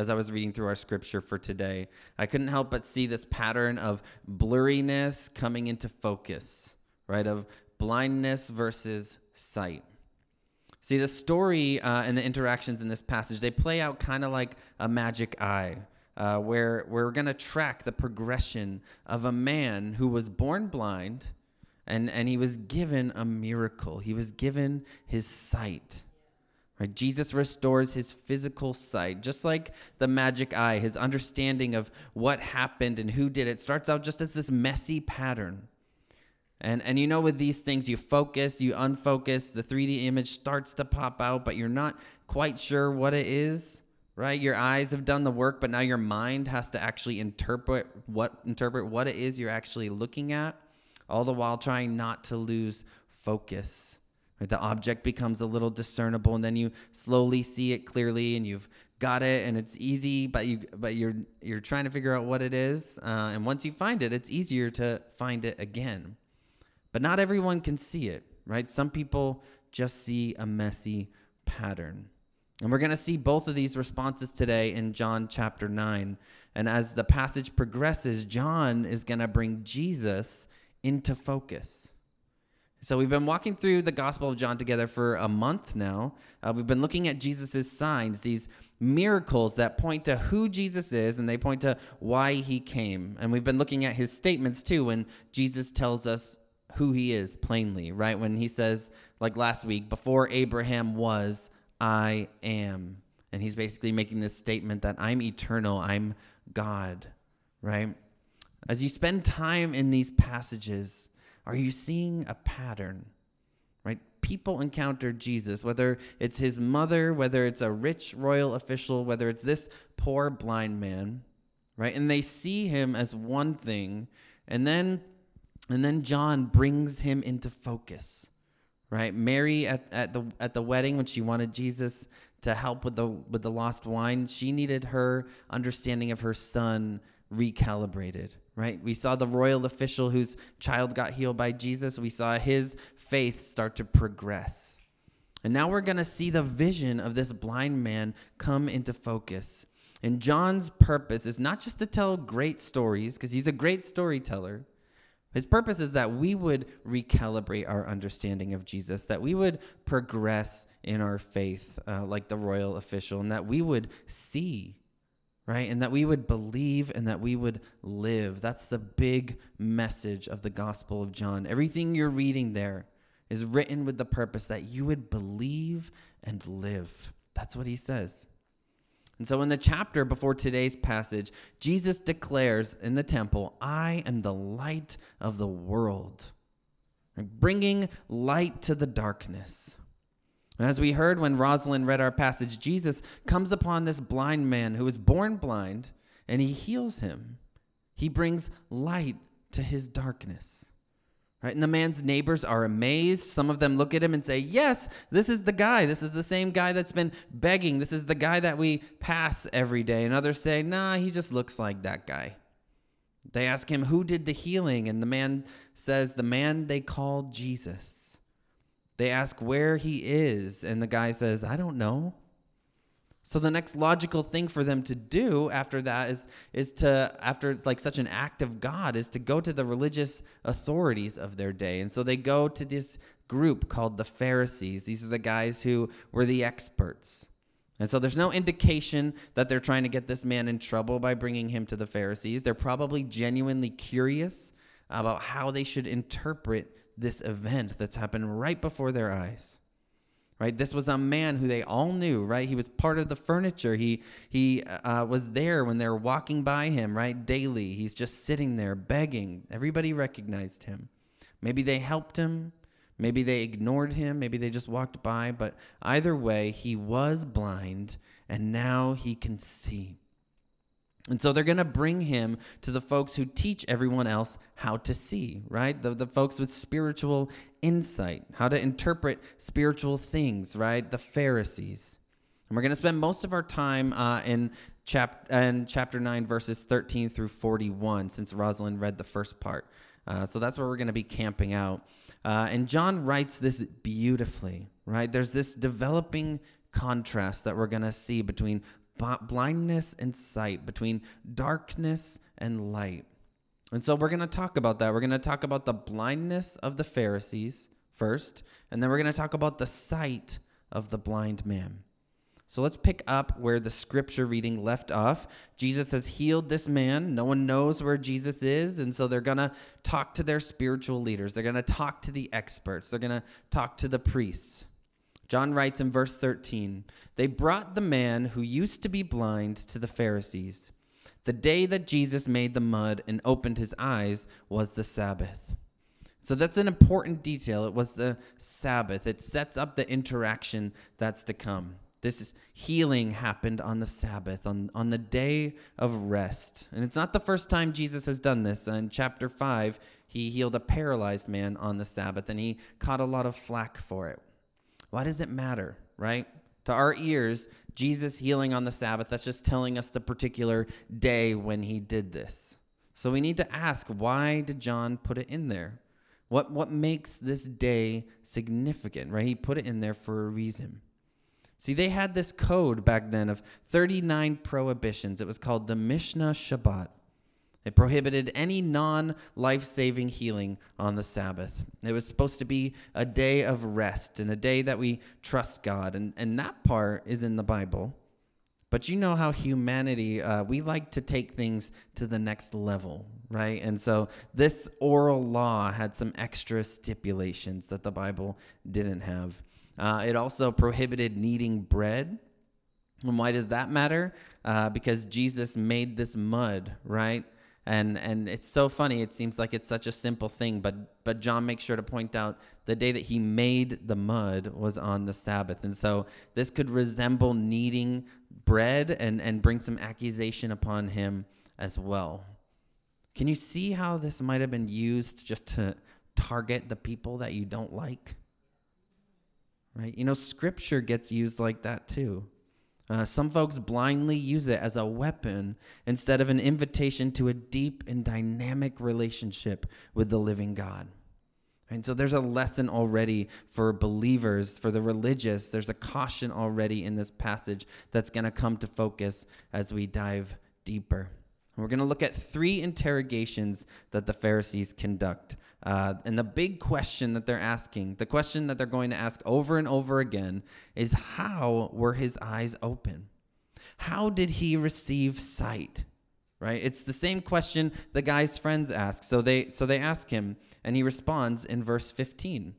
as I was reading through our scripture for today. I couldn't help but see this pattern of blurriness coming into focus, right? Of blindness versus sight. See, the story uh, and the interactions in this passage, they play out kind of like a magic eye, uh, where, we're going to track the progression of a man who was born blind and, and he was given a miracle. He was given his sight. Right? Jesus restores his physical sight, just like the magic eye, his understanding of what happened and who did it starts out just as this messy pattern. And, and you know, with these things, you focus, you unfocus, the 3D image starts to pop out, but you're not quite sure what it is, right? Your eyes have done the work, but now your mind has to actually interpret what interpret what it is you're actually looking at, all the while trying not to lose focus. Right? The object becomes a little discernible, and then you slowly see it clearly, and you've got it, and it's easy. But you, but you're you're trying to figure out what it is, uh, and once you find it, it's easier to find it again. But not everyone can see it, right? Some people just see a messy pattern. And we're going to see both of these responses today in John chapter 9. And as the passage progresses, John is going to bring Jesus into focus. So we've been walking through the Gospel of John together for a month now. Uh, we've been looking at Jesus' signs, these miracles that point to who Jesus is and they point to why he came. And we've been looking at his statements too when Jesus tells us who he is plainly, right? When he says, like last week, before Abraham was, I am. And he's basically making this statement that I'm eternal, I'm God, right? As you spend time in these passages, are you seeing a pattern? Right? People encounter Jesus, whether it's his mother, whether it's a rich royal official, whether it's this poor blind man, right? And they see him as one thing, and then and then John brings him into focus. Right? Mary at, at the at the wedding when she wanted Jesus to help with the with the lost wine, she needed her understanding of her son recalibrated, right? We saw the royal official whose child got healed by Jesus. We saw his faith start to progress. And now we're going to see the vision of this blind man come into focus. And John's purpose is not just to tell great stories, because he's a great storyteller. His purpose is that we would recalibrate our understanding of Jesus, that we would progress in our faith uh, like the royal official, and that we would see right? And that we would believe and that we would live. That's the big message of the Gospel of John. Everything you're reading there is written with the purpose that you would believe and live. That's what he says. And so, in the chapter before today's passage, Jesus declares in the temple, I am the light of the world, bringing light to the darkness. And as we heard when Rosalind read our passage, Jesus comes upon this blind man who is born blind and he heals him. He brings light to his darkness. Right? And the man's neighbors are amazed. Some of them look at him and say, Yes, this is the guy. This is the same guy that's been begging. This is the guy that we pass every day. And others say, Nah, he just looks like that guy. They ask him, Who did the healing? And the man says, The man they called Jesus. They ask where he is, and the guy says, I don't know. So the next logical thing for them to do after that is is to after like such an act of God is to go to the religious authorities of their day. And so they go to this group called the Pharisees. These are the guys who were the experts. And so there's no indication that they're trying to get this man in trouble by bringing him to the Pharisees. They're probably genuinely curious about how they should interpret this event that's happened right before their eyes. Right? This was a man who they all knew, right? He was part of the furniture. He he uh, was there when they were walking by him, right? Daily. He's just sitting there begging. Everybody recognized him. Maybe they helped him. Maybe they ignored him. Maybe they just walked by. But either way, he was blind and now he can see. And so they're going to bring him to the folks who teach everyone else how to see, right? The, the folks with spiritual insight, how to interpret spiritual things, right? The Pharisees. And we're going to spend most of our time uh, in, chap- in chapter 9, verses 13 through 41, since Rosalind read the first part. Uh, so that's where we're going to be camping out. Uh, and John writes this beautifully, right? There's this developing contrast that we're going to see between blindness and sight, between darkness and light. And so we're going to talk about that. We're going to talk about the blindness of the Pharisees first, and then we're going to talk about the sight of the blind man. So let's pick up where the scripture reading left off. Jesus has healed this man. No one knows where Jesus is. And so they're going to talk to their spiritual leaders. They're going to talk to the experts. They're going to talk to the priests. John writes in verse 13 They brought the man who used to be blind to the Pharisees. The day that Jesus made the mud and opened his eyes was the Sabbath. So that's an important detail. It was the Sabbath. It sets up the interaction that's to come. This healing happened on the Sabbath, on, on the day of rest. And it's not the first time Jesus has done this. In chapter 5, he healed a paralyzed man on the Sabbath, and he caught a lot of flack for it. Why does it matter, right? To our ears, Jesus healing on the Sabbath, that's just telling us the particular day when he did this. So we need to ask why did John put it in there? What, what makes this day significant, right? He put it in there for a reason. See, they had this code back then of 39 prohibitions. It was called the Mishnah Shabbat. It prohibited any non life saving healing on the Sabbath. It was supposed to be a day of rest and a day that we trust God. And, and that part is in the Bible. But you know how humanity, uh, we like to take things to the next level, right? And so this oral law had some extra stipulations that the Bible didn't have. Uh, it also prohibited kneading bread. And why does that matter? Uh, because Jesus made this mud, right? And and it's so funny. It seems like it's such a simple thing, but but John makes sure to point out the day that he made the mud was on the Sabbath, and so this could resemble kneading bread and and bring some accusation upon him as well. Can you see how this might have been used just to target the people that you don't like? right? You know, scripture gets used like that too. Uh, some folks blindly use it as a weapon instead of an invitation to a deep and dynamic relationship with the living God. And so there's a lesson already for believers, for the religious. There's a caution already in this passage that's going to come to focus as we dive deeper. And we're going to look at three interrogations that the Pharisees conduct uh, and the big question that they're asking, the question that they're going to ask over and over again, is how were his eyes open? How did he receive sight? Right? It's the same question the guy's friends ask. So they so they ask him, and he responds in verse 15.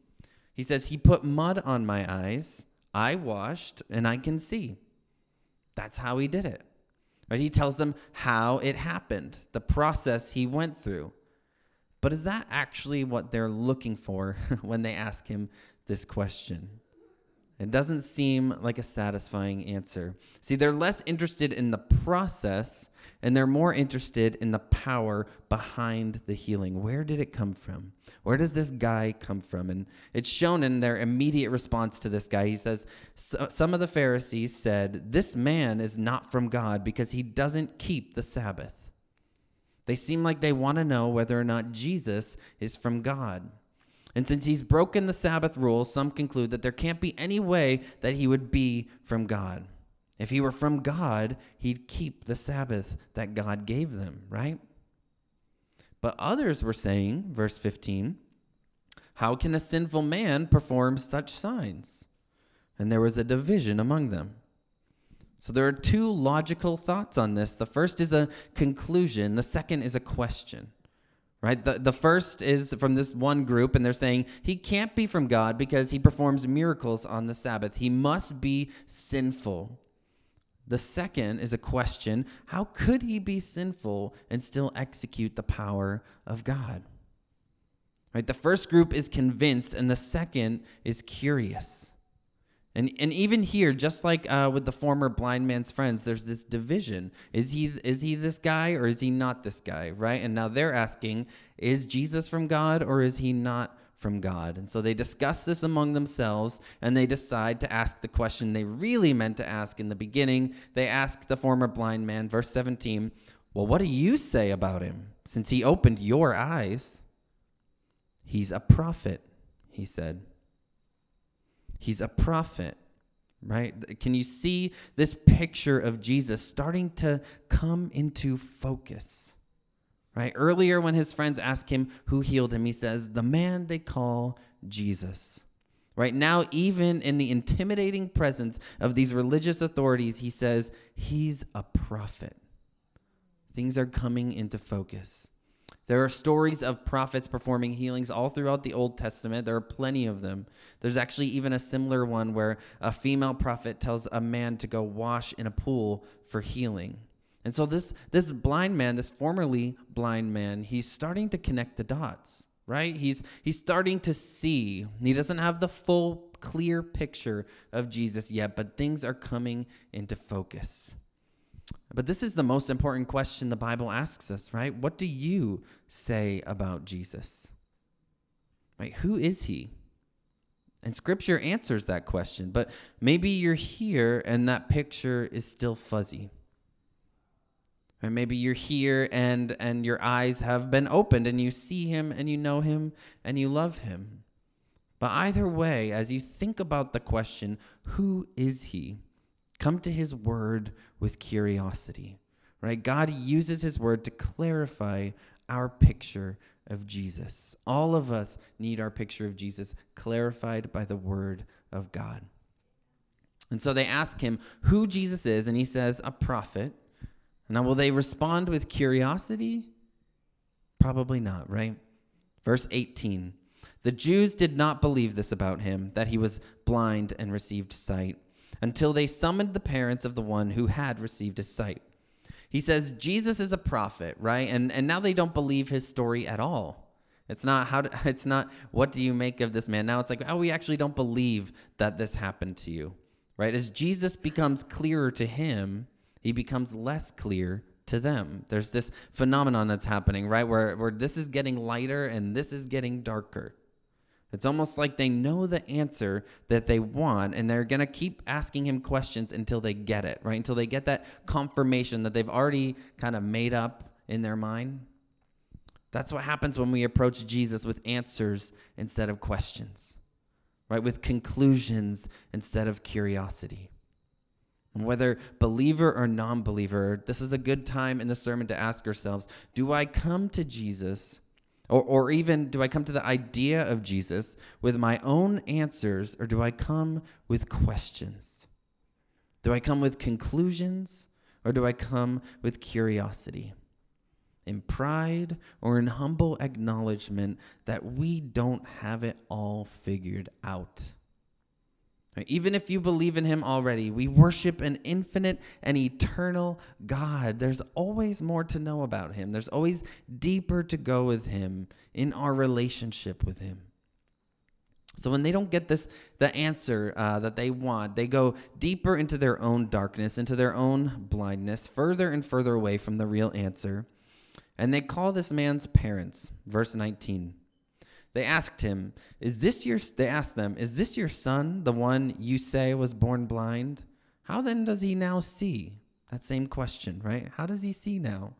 He says, He put mud on my eyes, I washed, and I can see. That's how he did it. Right? He tells them how it happened, the process he went through. But is that actually what they're looking for when they ask him this question? It doesn't seem like a satisfying answer. See, they're less interested in the process and they're more interested in the power behind the healing. Where did it come from? Where does this guy come from? And it's shown in their immediate response to this guy. He says, Some of the Pharisees said, This man is not from God because he doesn't keep the Sabbath. They seem like they want to know whether or not Jesus is from God. And since he's broken the Sabbath rule, some conclude that there can't be any way that he would be from God. If he were from God, he'd keep the Sabbath that God gave them, right? But others were saying, verse 15, how can a sinful man perform such signs? And there was a division among them. So there are two logical thoughts on this. The first is a conclusion, the second is a question. Right? The, the first is from this one group, and they're saying he can't be from God because he performs miracles on the Sabbath. He must be sinful. The second is a question how could he be sinful and still execute the power of God? Right? The first group is convinced, and the second is curious. And, and even here, just like uh, with the former blind man's friends, there's this division. Is he, is he this guy or is he not this guy, right? And now they're asking, is Jesus from God or is he not from God? And so they discuss this among themselves and they decide to ask the question they really meant to ask in the beginning. They ask the former blind man, verse 17, Well, what do you say about him since he opened your eyes? He's a prophet, he said. He's a prophet. right? Can you see this picture of Jesus starting to come into focus? Right? Earlier, when his friends ask him who healed him, he says, The man they call Jesus. Right now, even in the intimidating presence of these religious authorities, he says, He's a prophet. Things are coming into focus. There are stories of prophets performing healings all throughout the Old Testament. There are plenty of them. There's actually even a similar one where a female prophet tells a man to go wash in a pool for healing. And so this this blind man, this formerly blind man, he's starting to connect the dots, right? He's he's starting to see. He doesn't have the full clear picture of Jesus yet, but things are coming into focus. But this is the most important question the Bible asks us, right? What do you say about Jesus? Right? Who is he? And scripture answers that question, but maybe you're here and that picture is still fuzzy. Or maybe you're here and and your eyes have been opened and you see him and you know him and you love him. But either way, as you think about the question, who is he? Come to his word with curiosity, right? God uses his word to clarify our picture of Jesus. All of us need our picture of Jesus clarified by the word of God. And so they ask him who Jesus is, and he says, a prophet. Now, will they respond with curiosity? Probably not, right? Verse 18 The Jews did not believe this about him, that he was blind and received sight until they summoned the parents of the one who had received his sight. He says Jesus is a prophet, right? And and now they don't believe his story at all. It's not how to, it's not what do you make of this man? Now it's like, oh, we actually don't believe that this happened to you. Right? As Jesus becomes clearer to him, he becomes less clear to them. There's this phenomenon that's happening, right? Where where this is getting lighter and this is getting darker. It's almost like they know the answer that they want, and they're going to keep asking him questions until they get it, right? Until they get that confirmation that they've already kind of made up in their mind. That's what happens when we approach Jesus with answers instead of questions, right? With conclusions instead of curiosity. Whether believer or non believer, this is a good time in the sermon to ask ourselves do I come to Jesus or, or even do I come to the idea of Jesus with my own answers, or do I come with questions? Do I come with conclusions, or do I come with curiosity? In pride or in humble acknowledgement that we don't have it all figured out. Even if you believe in him already, we worship an infinite and eternal God. There's always more to know about him, there's always deeper to go with him in our relationship with him. So when they don't get this, the answer uh, that they want, they go deeper into their own darkness, into their own blindness, further and further away from the real answer. And they call this man's parents. Verse 19. They asked him, "Is this your they asked them, "Is this your son, the one you say was born blind? How then does he now see?" That same question, right? How does he see now?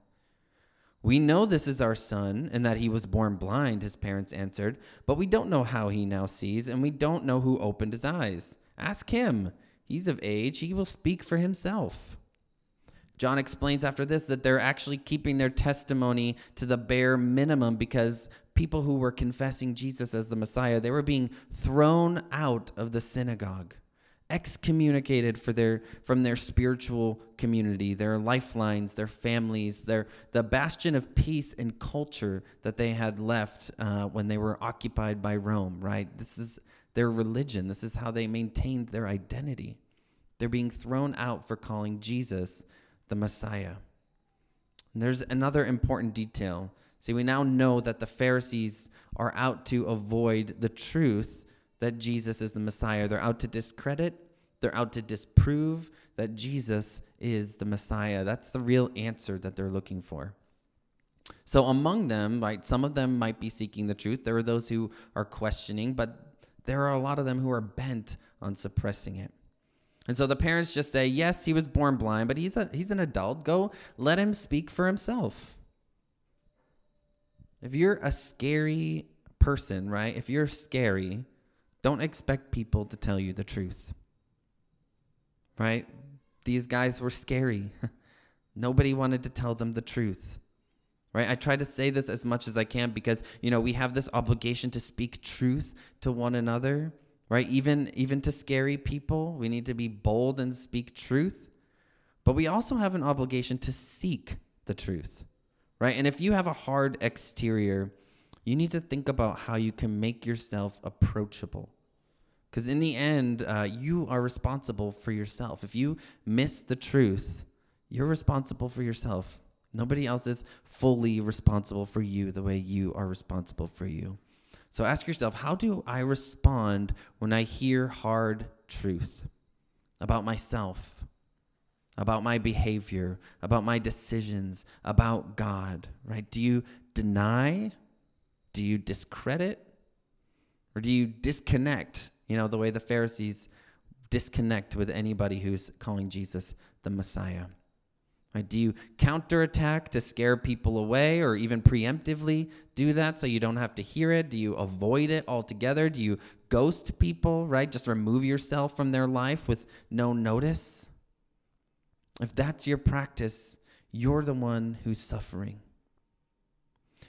We know this is our son and that he was born blind, his parents answered, but we don't know how he now sees, and we don't know who opened his eyes. Ask him. He's of age, he will speak for himself. John explains after this that they're actually keeping their testimony to the bare minimum because people who were confessing Jesus as the Messiah, they were being thrown out of the synagogue, excommunicated for their from their spiritual community, their lifelines, their families, their the bastion of peace and culture that they had left uh, when they were occupied by Rome. Right, this is their religion. This is how they maintained their identity. They're being thrown out for calling Jesus the Messiah. And there's another important detail See, we now know that the Pharisees are out to avoid the truth that Jesus is the Messiah. They're out to discredit, they're out to disprove that Jesus is the Messiah. That's the real answer that they're looking for. So among them, right, some of them might be seeking the truth. There are those who are questioning, but there are a lot of them who are bent on suppressing it. And so the parents just say, "Yes, he was born blind, but he's a he's an adult. Go let him speak for himself." If you're a scary person, right? If you're scary, don't expect people to tell you the truth. right? These guys were scary. Nobody wanted to tell them the truth. Right? I try to say this as much as I can because, you know, we have this obligation to speak truth to one another, right? Even even to scary people, we need to be bold and speak truth. But we also have an obligation to seek the truth. Right? And if you have a hard exterior, you need to think about how you can make yourself approachable. Because in the end, uh, you are responsible for yourself. If you miss the truth, you're responsible for yourself. Nobody else is fully responsible for you the way you are responsible for you. So ask yourself how do I respond when I hear hard truth about myself, about my behavior, about my decisions, about God, right? Do you deny? Do you discredit? Or do you disconnect? You know, the way the Pharisees disconnect with anybody who's calling Jesus the Messiah. Do you counterattack to scare people away or even preemptively do that so you don't have to hear it? Do you avoid it altogether? Do you ghost people, right? Just remove yourself from their life with no notice? If that's your practice, you're the one who's suffering.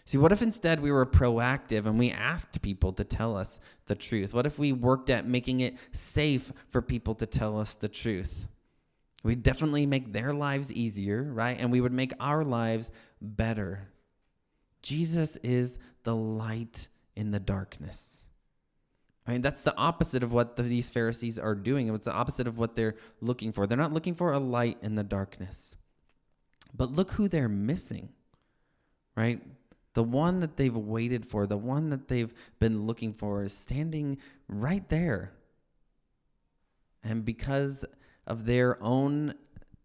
See, what if instead we were proactive and we asked people to tell us the truth? What if we worked at making it safe for people to tell us the truth? We'd definitely make their lives easier, right? And we would make our lives better. Jesus is the light in the darkness. I mean, that's the opposite of what the, these Pharisees are doing. It's the opposite of what they're looking for. They're not looking for a light in the darkness. But look who they're missing, right? The one that they've waited for, the one that they've been looking for, is standing right there. And because of their own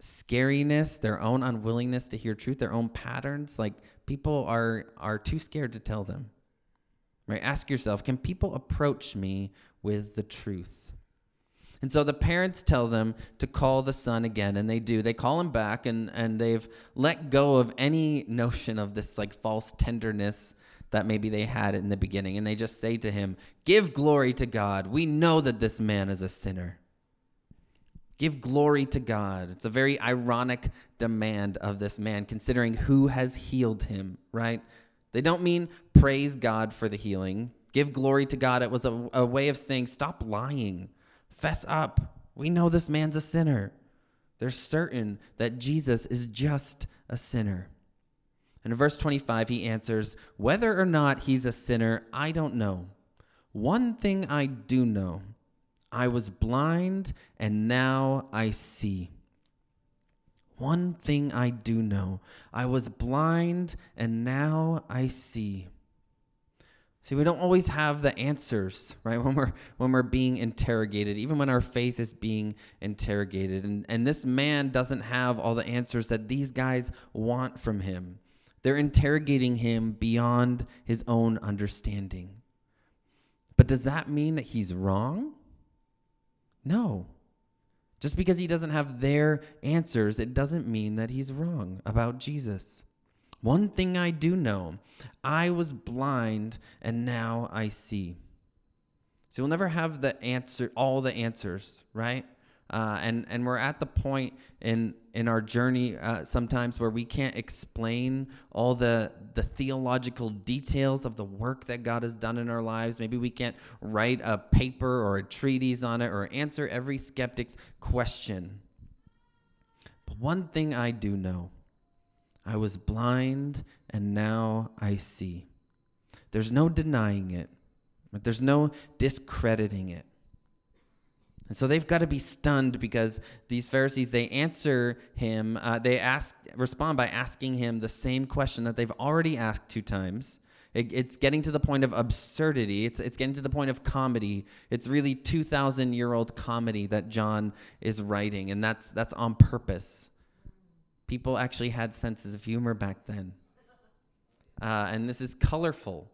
scariness, their own unwillingness to hear truth, their own patterns, like people are are too scared to tell them. Right? Ask yourself, can people approach me with the truth? And so the parents tell them to call the son again, and they do. They call him back, and, and they've let go of any notion of this like false tenderness that maybe they had in the beginning. And they just say to him, Give glory to God. We know that this man is a sinner. Give glory to God. It's a very ironic demand of this man, considering who has healed him, right? They don't mean praise God for the healing. Give glory to God. It was a, a way of saying, stop lying, fess up. We know this man's a sinner. They're certain that Jesus is just a sinner. And in verse 25, he answers, Whether or not he's a sinner, I don't know. One thing I do know I was blind and now I see. One thing I do know I was blind and now I see. See, we don't always have the answers, right? When we're when we're being interrogated, even when our faith is being interrogated. And, and this man doesn't have all the answers that these guys want from him. They're interrogating him beyond his own understanding. But does that mean that he's wrong? No. Just because he doesn't have their answers, it doesn't mean that he's wrong about Jesus. One thing I do know I was blind and now I see. So we'll never have the answer, all the answers, right? Uh, and and we're at the point in in our journey uh, sometimes where we can't explain all the the theological details of the work that God has done in our lives. Maybe we can't write a paper or a treatise on it or answer every skeptic's question. But one thing I do know, I was blind and now I see. There's no denying it. There's no discrediting it. And so they've got to be stunned because these Pharisees they answer him. Uh, they ask respond by asking him the same question that they've already asked two times. It, it's getting to the point of absurdity. It's it's getting to the point of comedy. It's really two thousand year old comedy that John is writing, and that's that's on purpose. People actually had senses of humor back then, uh, and this is colorful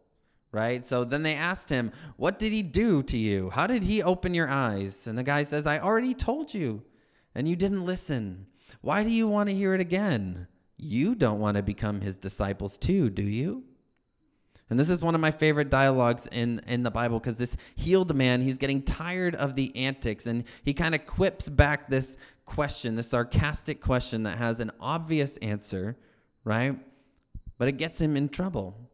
right? So then they asked him, What did he do to you? How did he open your eyes? And the guy says, I already told you, and you didn't listen. Why do you want to hear it again? You don't want to become his disciples too, do you? And this is one of my favorite dialogues in, in the Bible because this healed man, he's getting tired of the antics and he kind of quips back this question, this sarcastic question that has an obvious answer, right? But it gets him in trouble.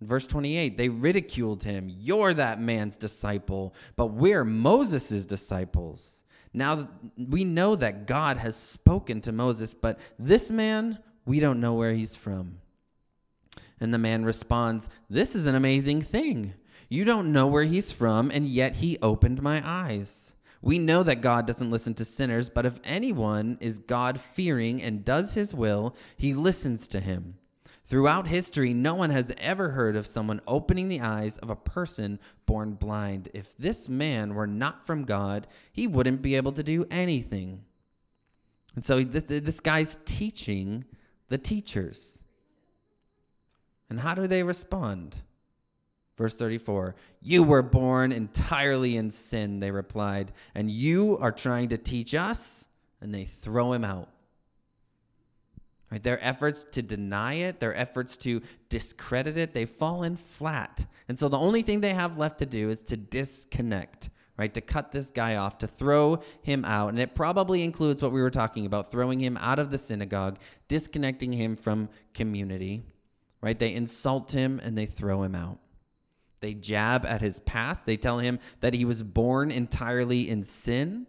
Verse 28, they ridiculed him. You're that man's disciple, but we're Moses' disciples. Now we know that God has spoken to Moses, but this man, we don't know where he's from. And the man responds, This is an amazing thing. You don't know where he's from, and yet he opened my eyes. We know that God doesn't listen to sinners, but if anyone is God fearing and does his will, he listens to him. Throughout history, no one has ever heard of someone opening the eyes of a person born blind. If this man were not from God, he wouldn't be able to do anything. And so this, this guy's teaching the teachers. And how do they respond? Verse 34 You were born entirely in sin, they replied, and you are trying to teach us? And they throw him out. Right? Their efforts to deny it, their efforts to discredit it, they've fallen flat. And so the only thing they have left to do is to disconnect, right? To cut this guy off, to throw him out. And it probably includes what we were talking about throwing him out of the synagogue, disconnecting him from community, right? They insult him and they throw him out. They jab at his past. They tell him that he was born entirely in sin.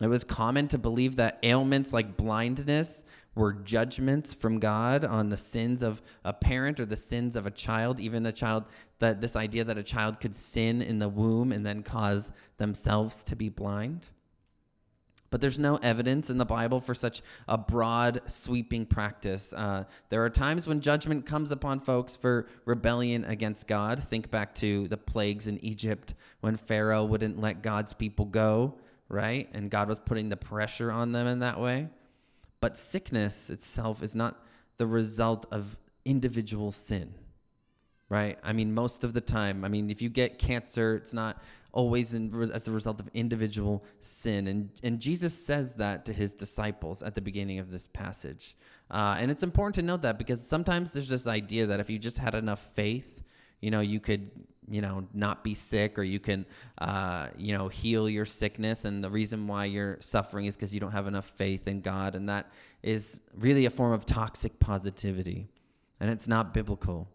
It was common to believe that ailments like blindness were judgments from God on the sins of a parent or the sins of a child, even a child that this idea that a child could sin in the womb and then cause themselves to be blind. But there's no evidence in the Bible for such a broad, sweeping practice. Uh, there are times when judgment comes upon folks for rebellion against God. Think back to the plagues in Egypt when Pharaoh wouldn't let God's people go, right? And God was putting the pressure on them in that way. But sickness itself is not the result of individual sin, right? I mean, most of the time, I mean, if you get cancer, it's not always in, as a result of individual sin. And, and Jesus says that to his disciples at the beginning of this passage. Uh, and it's important to note that because sometimes there's this idea that if you just had enough faith, you know, you could you know not be sick or you can uh, you know heal your sickness. And the reason why you're suffering is because you don't have enough faith in god. And that is really a form of toxic positivity. And it's not biblical.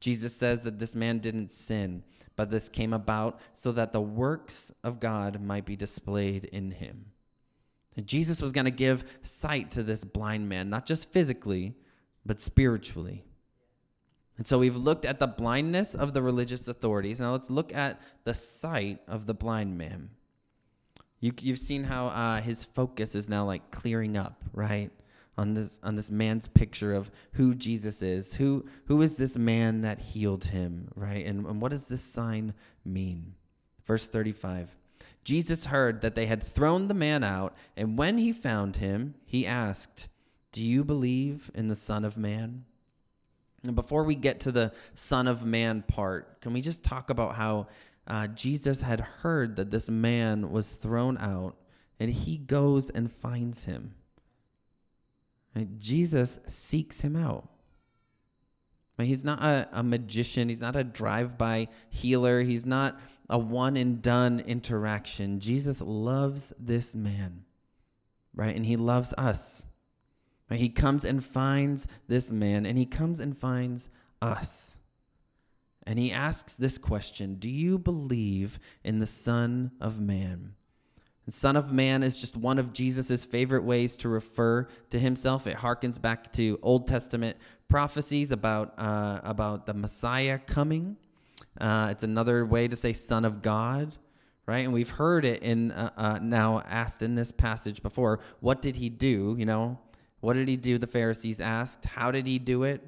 Jesus says that this man didn't sin but this came about so that the works of god might be displayed in him. And jesus was going to give sight to this blind man not just physically but spiritually and so we've looked at the blindness of the religious authorities. Now let's look at the sight of the blind man. You, have seen how uh, his focus is now like clearing up, right? On this on this man's picture of who Jesus is. Who who is this man that healed him, right? And, and what does this sign mean? Verse 35. Jesus heard that they had thrown the man out, and when he found him, he asked, Do you believe in the Son of Man? And before we get to the Son of Man part, can we just talk about how uh, Jesus had heard that this man was thrown out and he goes and finds him? Right? Jesus seeks him out. He's not a, a magician, he's not a drive by healer, he's not a one and done interaction. Jesus loves this man, right? And he loves us. He comes and finds this man, and he comes and finds us. And he asks this question Do you believe in the Son of Man? The Son of Man is just one of Jesus' favorite ways to refer to himself. It harkens back to Old Testament prophecies about, uh, about the Messiah coming. Uh, it's another way to say Son of God, right? And we've heard it in uh, uh now asked in this passage before. What did he do? You know, what did he do? The Pharisees asked. How did he do it?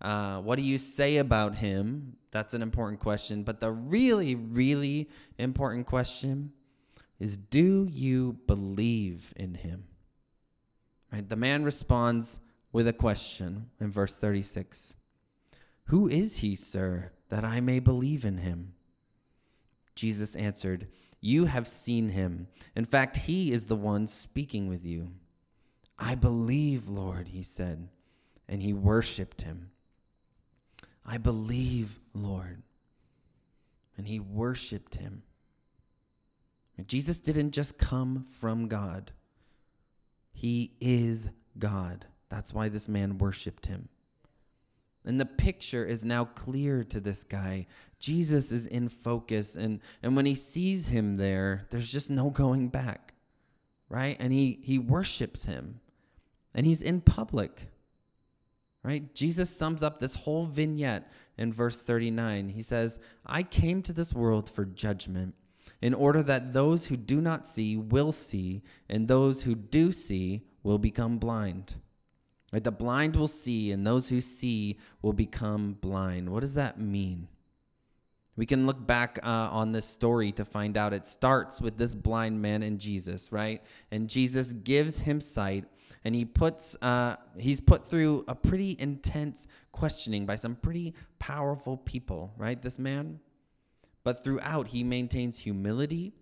Uh, what do you say about him? That's an important question. But the really, really important question is do you believe in him? Right? The man responds with a question in verse 36 Who is he, sir, that I may believe in him? Jesus answered, You have seen him. In fact, he is the one speaking with you. I believe, Lord, he said, and he worshiped him. I believe, Lord. And he worshiped him. And Jesus didn't just come from God, He is God. That's why this man worshiped him. And the picture is now clear to this guy. Jesus is in focus. And, and when he sees him there, there's just no going back, right? And he, he worships him. And he's in public, right? Jesus sums up this whole vignette in verse 39. He says, I came to this world for judgment, in order that those who do not see will see, and those who do see will become blind. Right? The blind will see, and those who see will become blind. What does that mean? We can look back uh, on this story to find out it starts with this blind man and Jesus, right? And Jesus gives him sight, and he puts uh, he's put through a pretty intense questioning by some pretty powerful people, right? This man, but throughout he maintains humility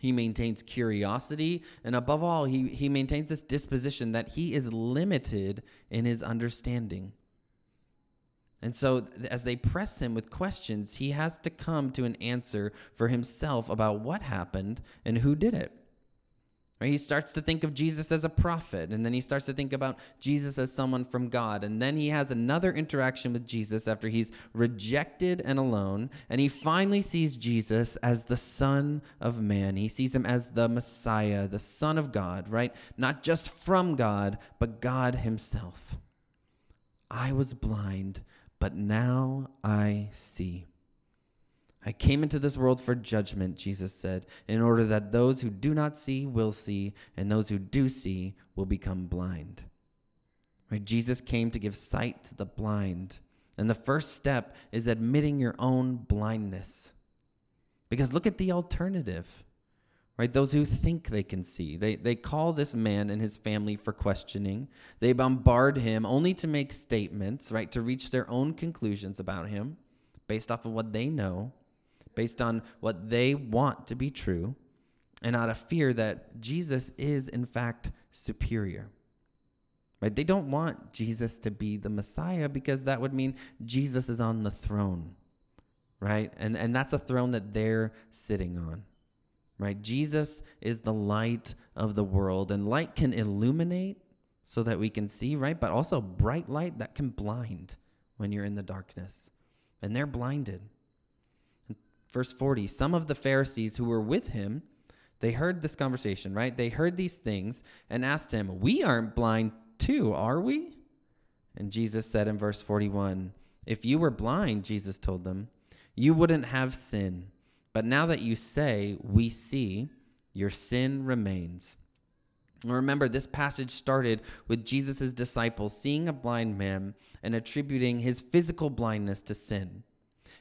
he maintains curiosity, and above all, he, he maintains this disposition that he is limited in his understanding. And so, as they press him with questions, he has to come to an answer for himself about what happened and who did it. He starts to think of Jesus as a prophet, and then he starts to think about Jesus as someone from God. And then he has another interaction with Jesus after he's rejected and alone. And he finally sees Jesus as the Son of Man. He sees him as the Messiah, the Son of God, right? Not just from God, but God himself. I was blind, but now I see. I came into this world for judgment, Jesus said, in order that those who do not see will see, and those who do see will become blind. Right? Jesus came to give sight to the blind. And the first step is admitting your own blindness. Because look at the alternative. Right? Those who think they can see. They, they call this man and his family for questioning. They bombard him only to make statements, right? To reach their own conclusions about him based off of what they know based on what they want to be true and out of fear that Jesus is, in fact, superior. Right? They don't want Jesus to be the Messiah because that would mean Jesus is on the throne. Right? And, and that's a throne that they're sitting on. Right? Jesus is the light of the world, and light can illuminate so that we can see, right? But also bright light that can blind when you're in the darkness. And they're blinded. Verse 40 Some of the Pharisees who were with him, they heard this conversation, right? They heard these things and asked him, We aren't blind too, are we? And Jesus said in verse 41 If you were blind, Jesus told them, you wouldn't have sin. But now that you say, We see, your sin remains. Remember, this passage started with Jesus' disciples seeing a blind man and attributing his physical blindness to sin.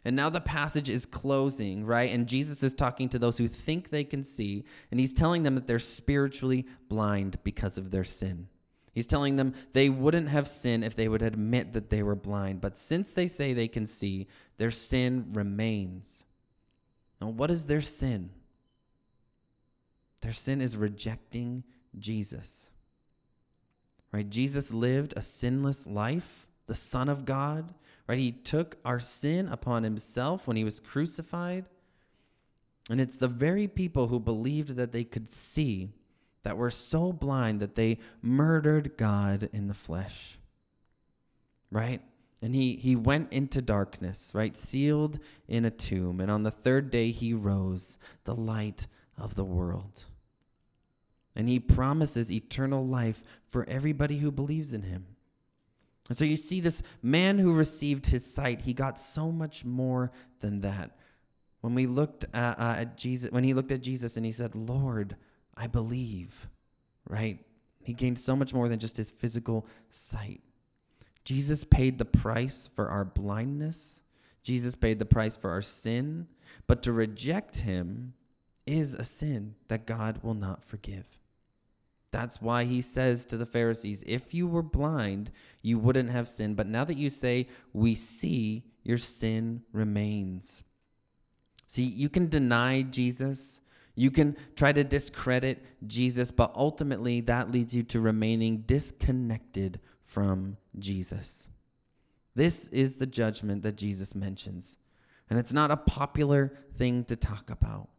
And now the passage is closing, right? And Jesus is talking to those who think they can see, and he's telling them that they're spiritually blind because of their sin. He's telling them they wouldn't have sin if they would admit that they were blind, but since they say they can see, their sin remains. Now, what is their sin? Their sin is rejecting Jesus. Right? Jesus lived a sinless life, the Son of God. Right? He took our sin upon himself when he was crucified. And it's the very people who believed that they could see that were so blind that they murdered God in the flesh. Right? And he, he went into darkness, right? Sealed in a tomb. And on the third day, he rose, the light of the world. And he promises eternal life for everybody who believes in him. And so you see, this man who received his sight, he got so much more than that. When we looked at, uh, at Jesus, when he looked at Jesus and he said, "Lord, I believe," right? He gained so much more than just his physical sight. Jesus paid the price for our blindness. Jesus paid the price for our sin. But to reject him is a sin that God will not forgive. That's why he says to the Pharisees, If you were blind, you wouldn't have sinned. But now that you say, We see, your sin remains. See, you can deny Jesus, you can try to discredit Jesus, but ultimately that leads you to remaining disconnected from Jesus. This is the judgment that Jesus mentions. And it's not a popular thing to talk about.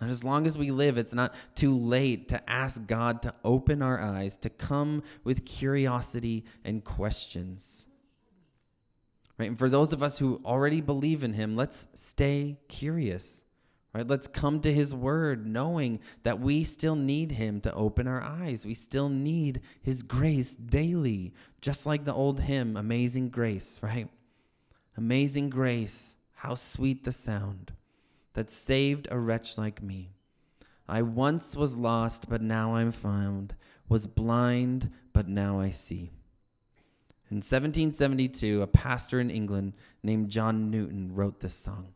And as long as we live, it's not too late to ask God to open our eyes, to come with curiosity and questions. Right? And for those of us who already believe in him, let's stay curious. Right? Let's come to his word knowing that we still need him to open our eyes. We still need his grace daily, just like the old hymn, Amazing Grace, right? Amazing grace, how sweet the sound that saved a wretch like me. I once was lost, but now I'm found, was blind, but now I see. In 1772, a pastor in England named John Newton wrote this song.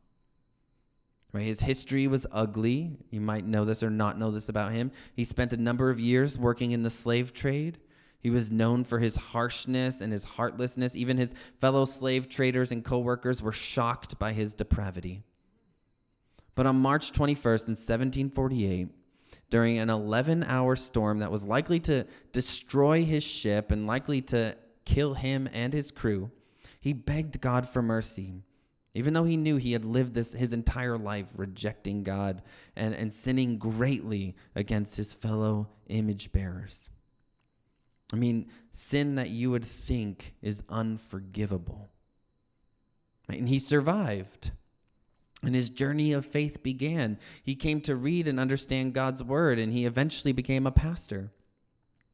Right, his history was ugly. You might know this or not know this about him. He spent a number of years working in the slave trade. He was known for his harshness and his heartlessness. Even his fellow slave traders and co-workers were shocked by his depravity. But on March 21st in 1748, during an 11 hour storm that was likely to destroy his ship and likely to kill him and his crew, he begged God for mercy. Even though he knew he had lived this his entire life rejecting God and, and sinning greatly against his fellow image bearers. I mean, sin that you would think is unforgivable. And he survived. And his journey of faith began. He came to read and understand God's word, and he eventually became a pastor.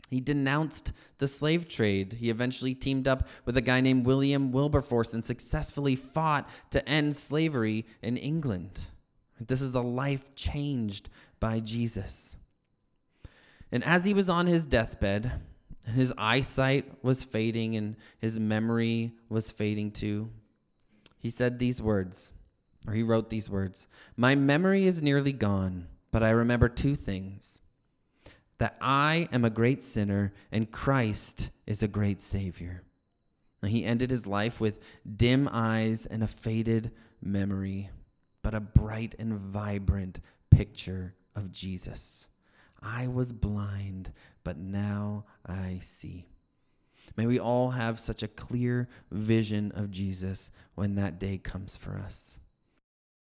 He denounced the slave trade. He eventually teamed up with a guy named William Wilberforce and successfully fought to end slavery in England. This is the life changed by Jesus. And as he was on his deathbed, his eyesight was fading and his memory was fading too, he said these words or he wrote these words My memory is nearly gone, but I remember two things that I am a great sinner and Christ is a great Savior. He ended his life with dim eyes and a faded memory, but a bright and vibrant picture of Jesus. I was blind, but now I see. May we all have such a clear vision of Jesus when that day comes for us.